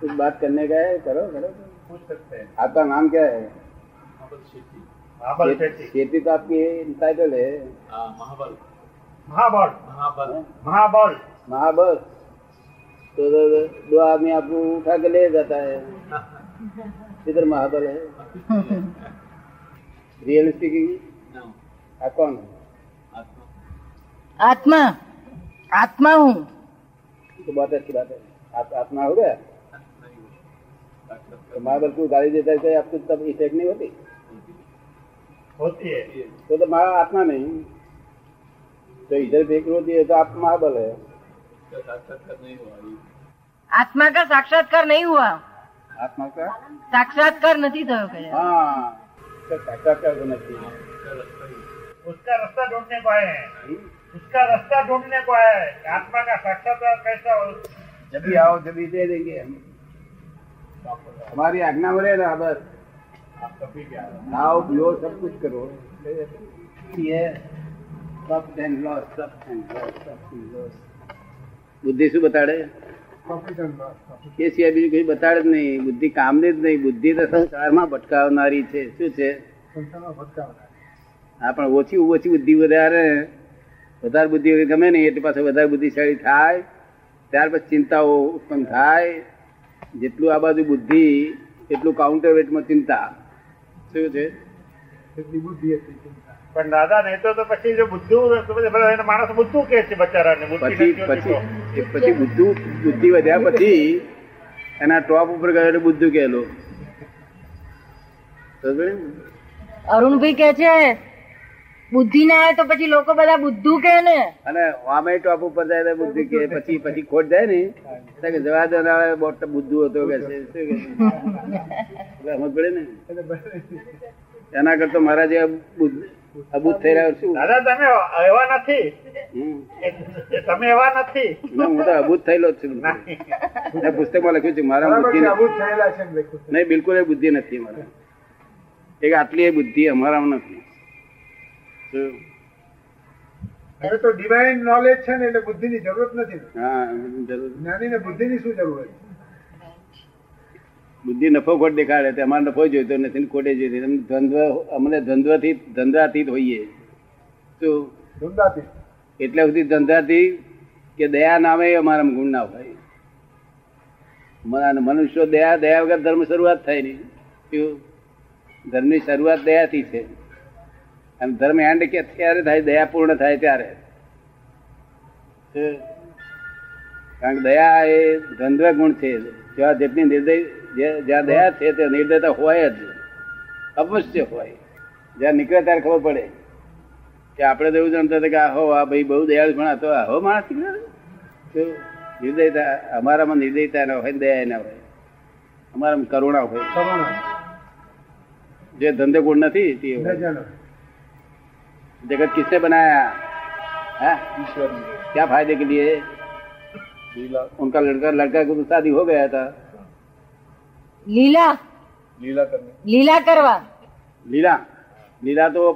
कुछ बात करने का है करो करो पूछ सकते हैं आपका नाम क्या है खेती तो आपकी टाइटल है महाबल महाबल महाबल महाबल महाबल तो, तो, तो दो आदमी आपको उठा के ले जाता है इधर महाबल है रियल स्पीकिंग आप कौन है आत्मा आत्मा हूँ तो बहुत अच्छी बात है आप आत्मा हो गया तो महाबलपुर गाली देता है तो आपको तब इफेक्ट नहीं होती होती है तो तो महा आत्मा नहीं तो इधर फेंक होती है तो आप बल है आत्मा का साक्षात्कार नहीं हुआ आत्मा का साक्षात्कार नहीं था हाँ साक्षात्कार तो नहीं उसका रास्ता ढूंढने को आए हैं उसका रास्ता ढूंढने को आए आत्मा का साक्षात्कार कैसा हो जब भी आओ जब भी दे देंगे हम हमारी आज्ञा मर्यादा बस खाओ पियो सब कुछ करो ये બુદ્ધિ શું બતાડે એ સિવાય બીજું કઈ બતાડે જ નહીં બુદ્ધિ કામની જ નહીં બુદ્ધિ તો સંસારમાં ભટકાવનારી છે શું છે હા પણ ઓછી ઓછી બુદ્ધિ વધારે વધારે બુદ્ધિ ગમે નહીં એટલે પાછું વધારે બુદ્ધિશાળી થાય ત્યાર પછી ચિંતાઓ ઉત્પન્ન થાય જેટલું આ બાજુ બુદ્ધિ એટલું કાઉન્ટર વેટમાં ચિંતા શું છે પણ દાદા નહીં તો પછી જો બુદ્ધુ માણસ બુદ્ધુ કે છે બચારાને પછી પછી પછી બુદ્ધુ બુદ્ધિ વધ્યા પછી એના ટોપ ઉપર ગયો એટલે બુદ્ધુ કહેલો અરુણભાઈ કે છે બુદ્ધિ ના આવે તો પછી લોકો બધા બુદ્ધુ કે ને અને વામે ટોપ ઉપર જાય બુદ્ધિ કે પછી પછી ખોટ જાય ને જવા દો ના બુદ્ધુ હતો કે છે સમજ પડે ને એના કરતો મારા જે અબૂત થઈ રહ્યો છું દાદા તમે એવા નથી તમે એવા નથી હું તો અબૂત થયેલો છું મેં પુસ્તકમાં લખ્યું છે મારા બુદ્ધિ નહીં બિલકુલ એ બુદ્ધિ નથી મારા એક આટલી એ બુદ્ધિ અમારામાં નથી શું હવે તો ડિવાઇન નોલેજ છે ને એટલે બુદ્ધિની જરૂરત નથી હા જ્ઞાનીને બુદ્ધિની શું જરૂર બુદ્ધિ નફો ખોટ દેખાડે તો અમારે નફો જોઈતો નથી ખોટે જોઈતો ધંધવ અમને ધંધવાથી ધંધાથી હોઈએ તો ધંધાથી એટલે સુધી ધંધાથી કે દયા નામે અમારા ગુણ ના હોય મનુષ્યો દયા દયા વગર ધર્મ શરૂઆત થાય નહીં ધર્મની શરૂઆત દયાથી છે અને ધર્મ એન્ડ કે ત્યારે થાય દયા પૂર્ણ થાય ત્યારે કારણ કે દયા એ દ્વંદ્વ ગુણ છે જ્યાં જેટલી નિર્દય જ્યાં દયા છે તે નિર્દયતા હોય જ અવશ્ય હોય જ્યાં નીકળે ત્યારે ખબર પડે કે આપણે તો એવું જાણતા હતા કે આ હો આ ભાઈ બહુ દયાળુ પણ હતો આ હો માણસ નીકળે નિર્દયતા અમારામાં નિર્દયતા ના હોય દયા ના હોય અમારામાં કરુણા હોય કરુણા જે ધંધે ગુણ નથી તે હોય जगत किसने बनाया है ईश्वर ने क्या फायदे के लिए उनका लड़का लड़का को तो शादी हो गया था लीला लीला करने लीला करवा लीला लीला तो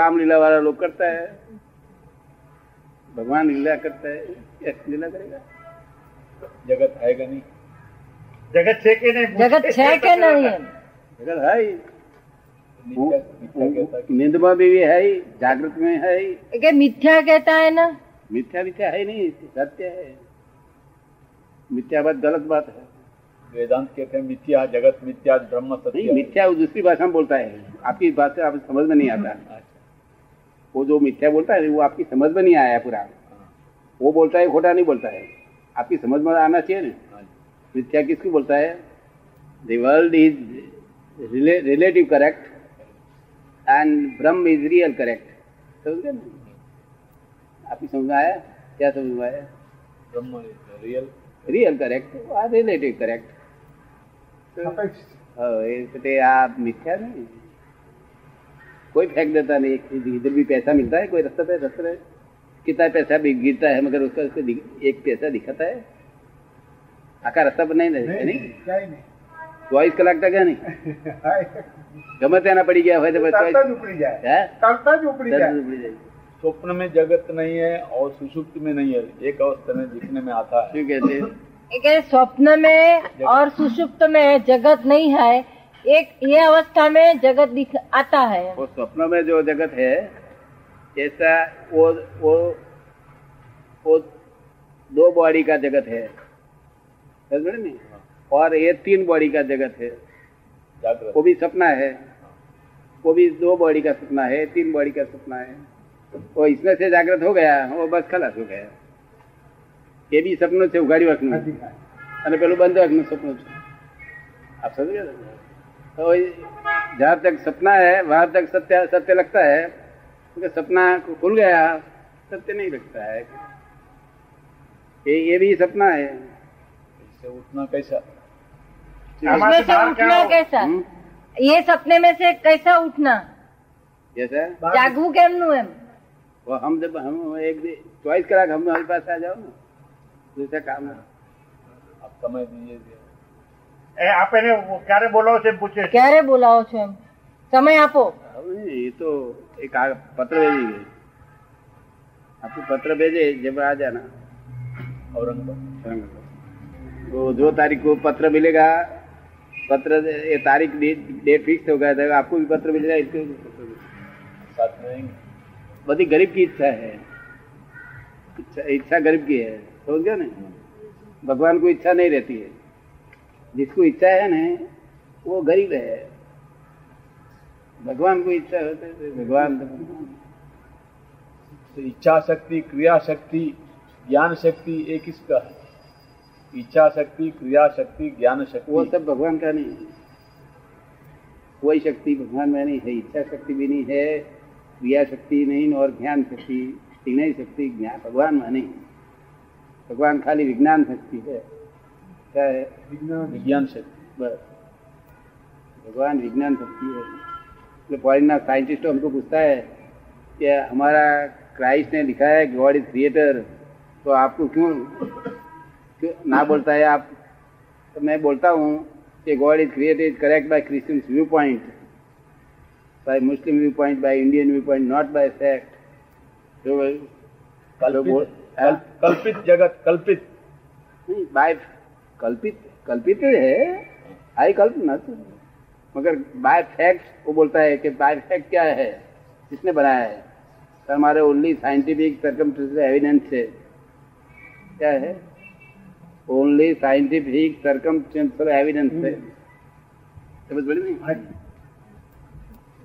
रामलीला वाला लोग करता है भगवान लीला करता है लीला करेगा जगत आएगा नहीं जगत छे के नहीं जगत छे के नहीं जगत है नींद में भी है जागृत में है ही मिथ्या कहता है ना मिथ्या मिथ्या है नहीं सत्य है मिथ्या बात गलत बात है वेदांत कहते हैं मिथ्या जगत मिथ्या ब्रह्म सत्य मिथ्या वो दूसरी भाषा में बोलता है आपकी बात आप समझ में नहीं आता अच्छा। वो जो मिथ्या बोलता है वो आपकी समझ में नहीं आया पूरा हाँ। वो बोलता है खोटा नहीं बोलता है आपकी समझ में आना चाहिए ना हाँ मिथ्या किसकी बोलता है the world is relative correct and ब्रह्म इज रियल करेक्ट समझ गए आप ही समझ आया क्या समझ आया ब्रह्म रियल रियल करेक्ट આ रिलेटिव करेक्ट એટલે આ મિથ્યા नहीं कोई फेंक देता नहीं इधर भी पैसा मिलता है कोई रस्ता पे रस्ता है कितना पैसा भी गिरता है मगर उसका उसको एक पैसा दिखाता है आका रस्ता पर नहीं, नहीं, नहीं, नहीं, नहीं ચોવીસ કલાક ટકે નહીં ગમે તેના પડી ગયા હોય તો ઉપડી જાય તરત જ ઉપડી જાય स्वप्न में जगत नहीं है और सुषुप्त में नहीं है एक अवस्था में दिखने में आता है कहते हैं स्वप्न में और सुषुप्त में जगत नहीं है एक ये अवस्था में जगत दिख आता है वो स्वप्न में जो जगत है ऐसा वो वो वो दो बॉडी का जगत है समझ में और ये तीन बॉडी का जगत है वो भी सपना है वो भी दो बॉडी का सपना है तीन बॉडी का सपना है वो इसमें से जागृत हो गया वो बस खलास हो गया એ બી સપનું છે ઉઘાડી વાંકનું અને પેલું બંધ વાંકનું सपनों से आप समझ गए तो जहाँ तक सपना है वहां तक सत्य सत्य लगता है क्योंकि सपना खुल गया सत्य नहीं लगता है ये ये भी सपना है उतना कैसा उसमें से उठना कैसा ये सपने में से कैसा उठना कैसा જાગવું કેમનું એમ હમ હમ એક ચોઈસ કલાક હમ હમારી પાસે આ જાઓ ને दूसरे काम આપ સમય દઈએ એ આપ એને ક્યારે બોલાવો છે પૂછે ક્યારે બોલાવો છો એમ સમય આપો એ તો એક આ પત્ર ભેજી ગઈ આપણું પત્ર ભેજે જબ આ જાના औरंगाबाद जो तारीख को पत्र मिलेगा पत्र ये तारीख डेट फिक्स हो गया था आपको भी पत्र मिल जाए इसके साथ में बड़ी गरीब की इच्छा है इच्छा गरीब की है समझ गया ना भगवान को इच्छा नहीं रहती है जिसको इच्छा है ना वो गरीब है भगवान को इच्छा होती है तो भगवान तो-, तो इच्छा शक्ति क्रिया शक्ति ज्ञान शक्ति एक इसका है इच्छा शक्ति क्रिया शक्ति ज्ञान शक्ति वो सब भगवान का नहीं है कोई शक्ति भगवान में नहीं है इच्छा शक्ति भी नहीं है क्रिया शक्ति नहीं और ज्ञान शक्ति ही शक्ति ज्ञान भगवान में नहीं भगवान खाली विज्ञान शक्ति है क्या है विज्ञान शक्ति बस भगवान विज्ञान शक्ति है तो मतलब फॉरिन ना साइंटिस्ट हमको पूछता है कि हमारा क्राइस्ट ने लिखा है गॉड इज क्रिएटर तो आपको क्यों ના બોલતા એ આપ मैं बोलता हूँ कि God is created correct by Christian view point by Muslim view point by Indian view point not by fact कल्पित जगत कल्पित बाय कल्पित कल्पित तो है आई कल्पना तो। मगर बाय फैक्ट वो बोलता है कि बाय फैक्ट क्या है किसने बनाया है तो हमारे ओनली साइंटिफिक सर्कम एविडेंस है क्या है ઓનલી સાયન્ટિફિક સર્કમસ્ટન્શિયલ એવિડન્સ છે સમજ પડી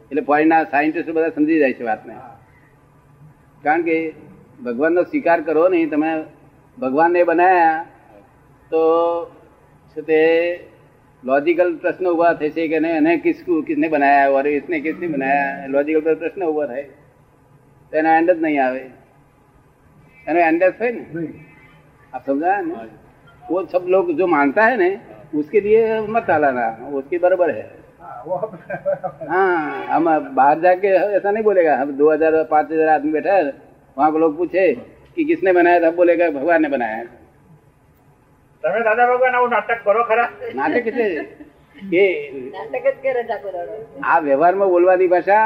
એટલે ફોરેનના સાયન્ટિસ્ટ બધા સમજી જાય છે વાતને કારણ કે ભગવાનનો સ્વીકાર કરો નહીં તમે ભગવાનને બનાયા તો છે તે લોજિકલ પ્રશ્ન ઉભા થશે કે કે એને કિસકું કિસને બનાયા ઓર ઇસને નહીં બનાવ્યા લોજિકલ પ્રશ્ન ઉભા થાય તેના એન્ડ જ નહીં આવે એનો એન્ડ જ થાય ને આપ સમજાય ને वो सब लोग जो मानता है ना उसके लिए मत हलाना उसके बराबर है हाँ, हाँ हम बाहर जाके ऐसा नहीं बोलेगा हम दो हजार पाँच हजार आदमी बैठा है वहाँ को लोग पूछे कि किसने बनाया था बोलेगा भगवान ने बनाया તમે नाटक ભગવાન આવું नाटक કરો ખરા નાટક એટલે એ નાટક જ भाषा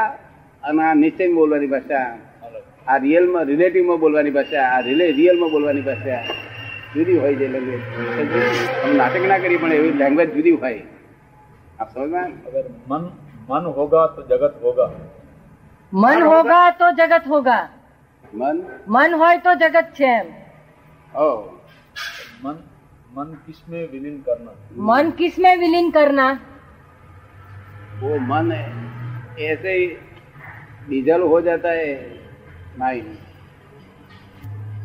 और ना निश्चय में અને આ નિશ્ચયમાં रियल में रिलेटिव में રિલેટિવમાં બોલવાની ભાષા આ રિલે રિયલમાં બોલવાની भाषा જુદી હોય છે લેંગ્વેજ નાટક ના કરી પણ એવી લેંગ્વેજ જુદી હોય આપ સમજમાં મન મન હોગા તો જગત હોગા મન હોગા તો જગત હોગા મન મન હોય તો જગત છે એમ ઓ મન મન કિસમે વિલીન કરના મન કિસમે વિલીન કરના वो मन ऐसे ही डीजल हो जाता है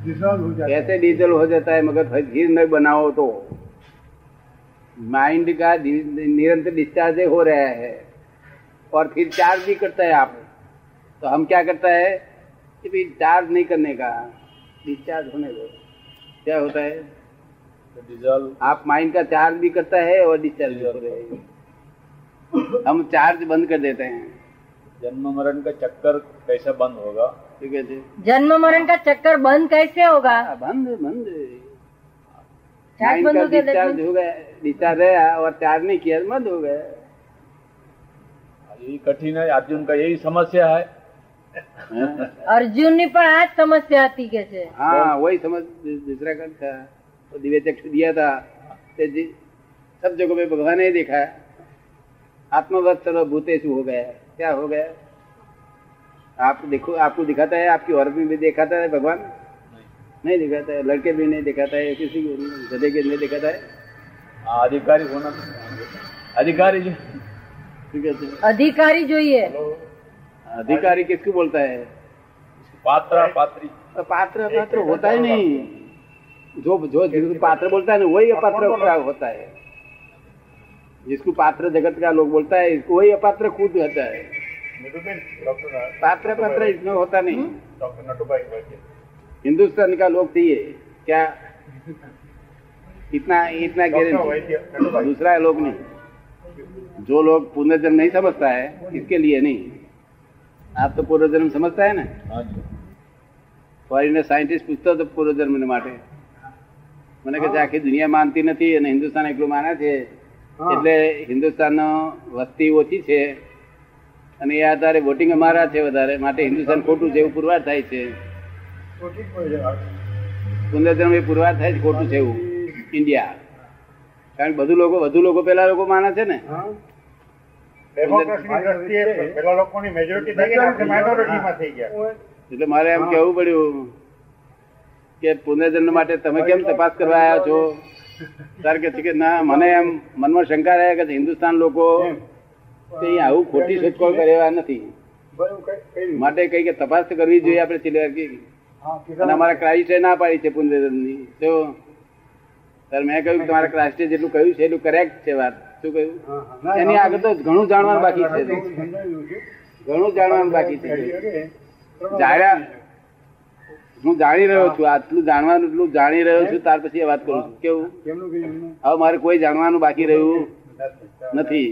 कैसे डीजल हो जाता है मगर फिर नहीं बनाओ तो माइंड का निरंतर डिस्चार्ज हो रहा है और फिर चार्ज भी करता है आप तो हम क्या करता है कि भी चार्ज नहीं करने का डिस्चार्ज होने को क्या होता है डीजल तो आप माइंड का चार्ज भी करता है और डिस्चार्ज हो रहे हम चार्ज बंद कर देते हैं जन्म मरण का चक्कर कैसा बंद होगा શું મરણ કા ચક્કર બંધ कैसे होगा बंद बंद डिस्चार्ज हो गया डिस्चार्ज है और चार्ज नहीं किया बंद हो गया यही कठिन है अर्जुन का यही समस्या है अर्जुन ની પણ આ समस्या હતી કે हाँ वही समझ दूसरा कल था तो दिव्य चक्षु दिया था ते सब जगह पे भगवान ने देखा आत्मवत चलो भूतेश हो गया क्या हो गया आप देखो आपको दिखाता है आपकी औरत में भी दिखाता है भगवान नहीं, नहीं दिखाता है लड़के भी नहीं दिखाता है किसी को गधे के नहीं दिखाता है अधिकारी होना तो अधिकारी जो अधिकारी जो ही है अधिकारी किसको बोलता है तो पात्र पात्री पात्र पात्र होता ही नहीं जो जो जिसको पात्र बोलता है ना वही अपात्र होता है जिसको पात्र जगत का लोग बोलता है वही अपात्र खुद होता है पात्र पात्र इसमें होता नहीं डॉक्टर नटुभाई हिंदुस्तान का लोग चाहिए क्या इतना इतना गारंटी दूसरा है लोग नहीं जो लोग पुनर्जन्म नहीं समझता है इसके लिए नहीं आप તો પૂર્વજન્મ સમજતા હે ને ફોરીને સાયન્ટિસ્ટ પૂછતો હતો પૂર્વજન્મને માટે મને કહે છે આખી દુનિયા માનતી નથી અને હિન્દુસ્તાન એટલું માને છે એટલે હિન્દુસ્તાન વસ્તી ઓછી છે અને એ આધારે વોટિંગ અમારા છે વધારે માટે હિન્દુસ્તાન ખોટું છે એવું પુરવાર થાય છે પુનર્જન્મ એ પુરવાર થાય છે ખોટું છે એવું ઇન્ડિયા કારણ કે બધું લોકો વધુ લોકો પેલા લોકો માને છે ને એટલે મારે એમ કેવું પડ્યું કે પુનર્જન્મ માટે તમે કેમ તપાસ કરવા આવ્યા છો સર કે ના મને એમ મનમાં શંકા રહ્યા કે હિન્દુસ્તાન લોકો આવું ખોટી શોધખોળ કરેવા નથી માટે કઈ કે તપાસ કરવી જોઈએ આપણે અને અમારા ક્રાઇસ્ટે ના પાડી છે પુનર્જન્મની તો મેં કહ્યું કે તમારા ક્રાઇસ્ટે જેટલું કહ્યું છે એટલું કરેક્ટ છે વાત શું કહ્યું એની આગળ તો ઘણું જાણવાનું બાકી છે ઘણું જાણવાનું બાકી છે જાણ્યા હું જાણી રહ્યો છું આટલું જાણવાનું એટલું જાણી રહ્યો છું ત્યાર પછી વાત કરું છું કેવું હવે મારે કોઈ જાણવાનું બાકી રહ્યું નથી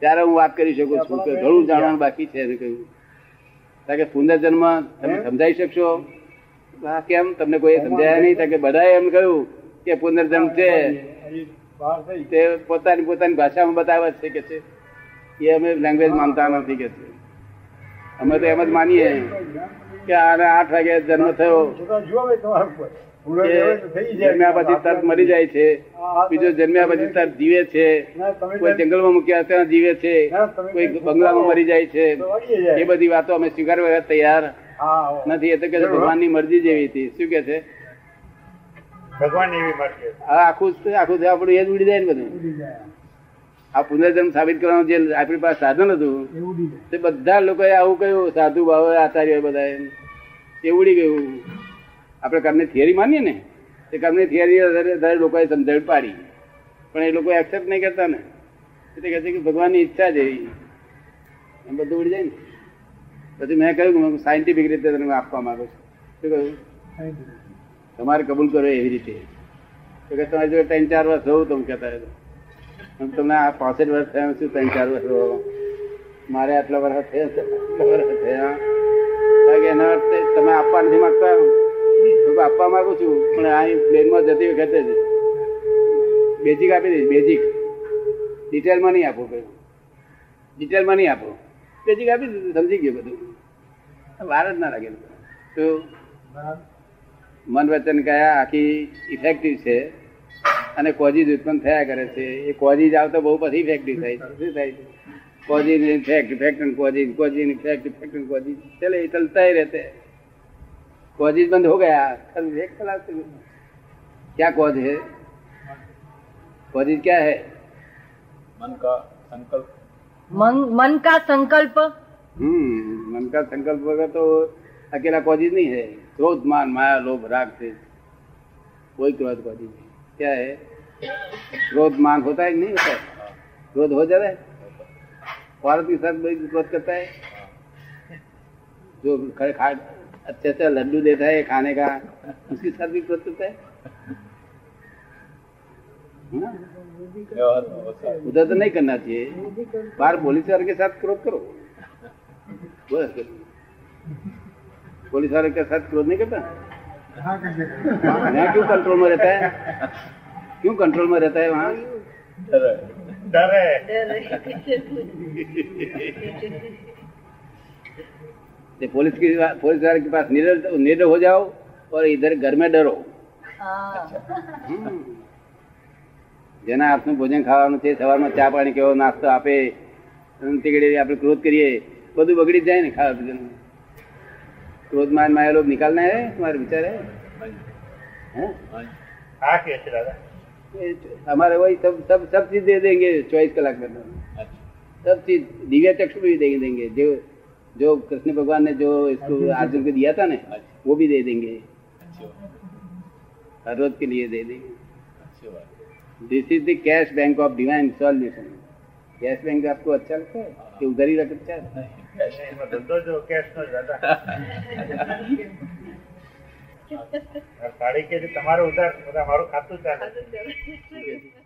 ત્યારે હું વાત કરી શકું છું કે ઘણું જાણવાનું બાકી છે કે પુનર્જન્મ તમે સમજાવી શકશો કેમ તમને કોઈ સમજાયા નહીં કે બધાએ એમ કહ્યું કે પુનર્જન્મ છે તે પોતાની પોતાની ભાષામાં બતાવે છે કે છે એ અમે લેંગ્વેજ માનતા નથી કે છે અમે તો એમ જ માનીએ કે આને આઠ વાગે જન્મ થયો જન્મ્યા પછી તરત મરી જાય છે બીજો જન્મ્યા પછી તરત જીવે છે કોઈ જંગલમાં મૂક્યા ત્યાં જીવે છે કોઈ બંગલામાં મરી જાય છે એ બધી વાતો અમે સ્વીકારવા તૈયાર નથી એ તો કે ભગવાન ની મરજી જેવી હતી શું કે છે ઉડી જાય ને બધું આ પુનર્જન્મ સાબિત કરવાનું જે આપણી પાસે સાધન હતું તે બધા લોકોએ આવું કહ્યું સાધુ બાબા આચાર્ય બધા એ ઉડી ગયું આપણે કર્મની થિયરી માનીએ ને તે કર્મની થિયરી આધારે લોકોએ સમજણ પાડી પણ એ લોકો એક્સેપ્ટ નહીં કરતા ને એટલે કહે છે કે ભગવાનની ઈચ્છા એવી એમ બધું ઉડી જાય ને પછી મેં કહ્યું કે સાયન્ટિફિક રીતે તમને આપવા માંગુ છું શું કહ્યું તમારે કબૂલ કરો એવી રીતે તો કે તમારે જો ત્રણ ચાર વર્ષ રહું તમે કહેતા હું તમને આ પાસઠ વર્ષ થયા શું ત્રણ ચાર વર્ષ રહો મારે આટલા વર્ષ થયા આટલા વર્ષ થયા એના તમે આપવા નથી માગતા સ્વરૂપ આપવા માંગુ છું પણ અહીં પ્લેનમાં જતી વખતે જ બેઝિક આપી દઈશ બેઝિક ડિટેલમાં નહીં આપો કહ્યું ડિટેલમાં નહીં આપો બેઝિક આપી દીધું સમજી ગયું બધું વાર જ ના લાગે તો મન વચન કયા આખી ઇફેક્ટિવ છે અને કોજીજ ઉત્પન્ન થયા કરે છે એ કોજીજ આવતો બહુ પછી ઇફેક્ટિવ થાય છે શું થાય છે causes effect effect causes causes effect effect causes ચલે એ ચલતા રહેતે कॉजेज बंद हो गया एक खलास क्या कॉज है कॉजेज क्या है मन का संकल्प मन मन का संकल्प हम्म मन का संकल्प होगा तो अकेला कॉजेज नहीं है क्रोध मान माया लोभ राग से कोई क्रोध कॉजेज नहीं क्या है क्रोध मान होता है नहीं होता क्रोध हो जाता है औरत के साथ क्रोध करता है जो खड़े खा अच्छा अच्छा लड्डू देता है खाने का उसकी सर्विस प्रस्तुत है हाँ। उधर तो नहीं करना चाहिए बाहर पुलिस वाले के साथ क्रोध करो पुलिस वाले के साथ क्रोध नहीं करता यहाँ क्यों कंट्रोल में रहता है क्यों कंट्रोल में रहता है वहाँ डर है पुलिस की पुलिस वाले के पास निडर निडर हो जाओ और इधर घर में જેના હાથનું ભોજન ખાવાનું છે સવારમાં ચા પાણી કેવો નાસ્તો આપે તીકડે આપણે ક્રોધ કરીએ બધું બગડી જાય ને ખાવા પીવાનું ક્રોધ માન માં લોક નિકાલ ના હે તમારે વિચાર હે हमारे वही सब सब सब चीज दे देंगे चौबीस कलाक में सब चीज दिव्या चक्षु भी दे देंगे जो जो कृष्ण भगवान ने जो इसको अर्जुन को दिया था ना अच्छा। वो भी दे देंगे हर रोज के लिए दे देंगे this is the cash bank of divine solution cash bank आपको अच्छा लगता है कि उधर ही रखना चाहिए સાડી કે તમારું ઉધાર हमारा ખાતું चाहिए